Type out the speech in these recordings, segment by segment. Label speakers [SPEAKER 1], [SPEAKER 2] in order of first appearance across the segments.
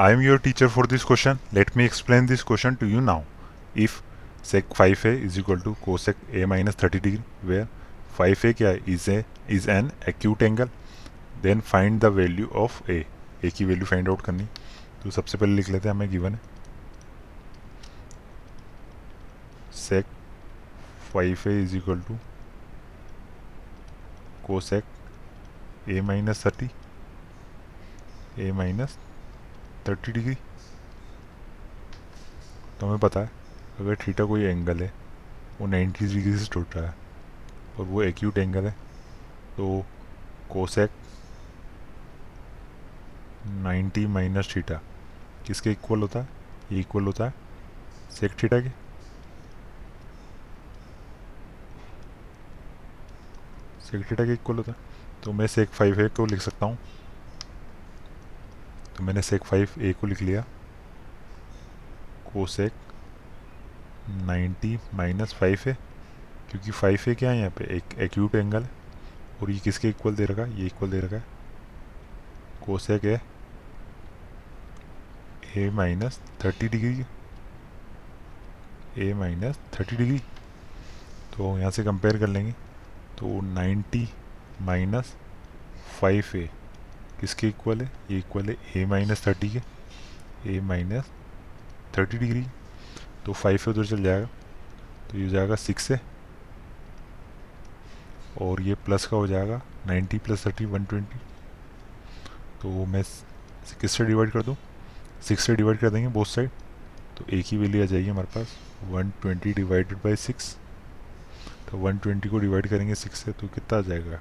[SPEAKER 1] I am your teacher for this question let me explain this question to you now if sec five A is equal to cosec A minus thirty degree where five A क्या है is A is an acute angle then find the value of A A की value find out करनी तो सबसे पहले लिख लेते हैं हमें गिवन है sec five A is equal to cosec A minus thirty A minus 30 degree? तो हमें पता है, अगर थीटा कोई एंगल है, वो 90 डिग्री से टूट रहा है, और वो एक्यूट एंगल है तो कोसेक 90 माइनस थीटा किसके इक्वल होता है? ये इक्वल होता है सेक थीटा के। सेक थीटा के इक्वल होता है। तो मैं सेक फाइव है को लिख सकता हूँ। तो मैंने सेक फाइव ए को लिख लिया। कोसेक 90 माइनस फाइव है क्योंकि फाइव है क्या है यहाँ पे? एक एक्यूट एंगल है। और ये किसके इक्वल दे रखा है? ये इक्वल दे रखा है। कोसेक है। A minus thirty degree A minus thirty degree तो यहाँ से कंपेयर कर लेंगे। तो 90 माइनस फाइव ए किसके इक्वल है? ये इक्वल है ए माइनस थर्टी के। ए माइनस थर्टी डिग्री तो फाइव से उधर चल जाएगा। तो ये हो जाएगा सिक्स से और ये प्लस का हो जाएगा ninety plus thirty one twenty तो मैं किस से डिवाइड कर दूँ? सिक्स से डिवाइड कर देंगे बोथ साइड तो एक ही वैल्यू आ जाएगी हमारे पास। One twenty divided by six तो वन ट्वेंटी को डिवाइड करेंगे सिक्स से तो कितना आ जाएगा?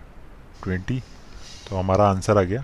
[SPEAKER 1] ट्वेंटी तो हमारा आंसर आ गया।